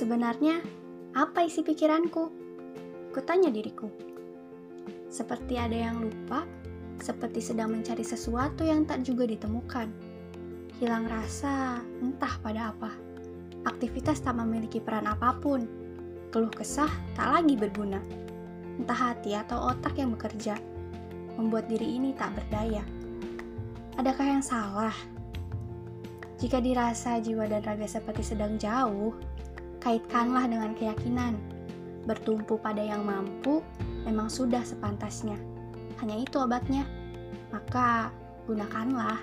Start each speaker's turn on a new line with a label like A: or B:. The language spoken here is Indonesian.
A: Sebenarnya, apa isi pikiranku? Kutanya diriku. Seperti ada yang lupa, seperti sedang mencari sesuatu yang tak juga ditemukan. Hilang rasa, entah pada apa. Aktivitas tak memiliki peran apa pun. Keluh kesah tak lagi berguna. Entah hati atau otak yang bekerja, membuat diri ini tak berdaya. Adakah yang salah? Jika dirasa jiwa dan raga seperti sedang jauh, kaitkanlah dengan keyakinan. Bertumpu pada yang mampu memang sudah sepantasnya. Hanya itu obatnya. Maka gunakanlah.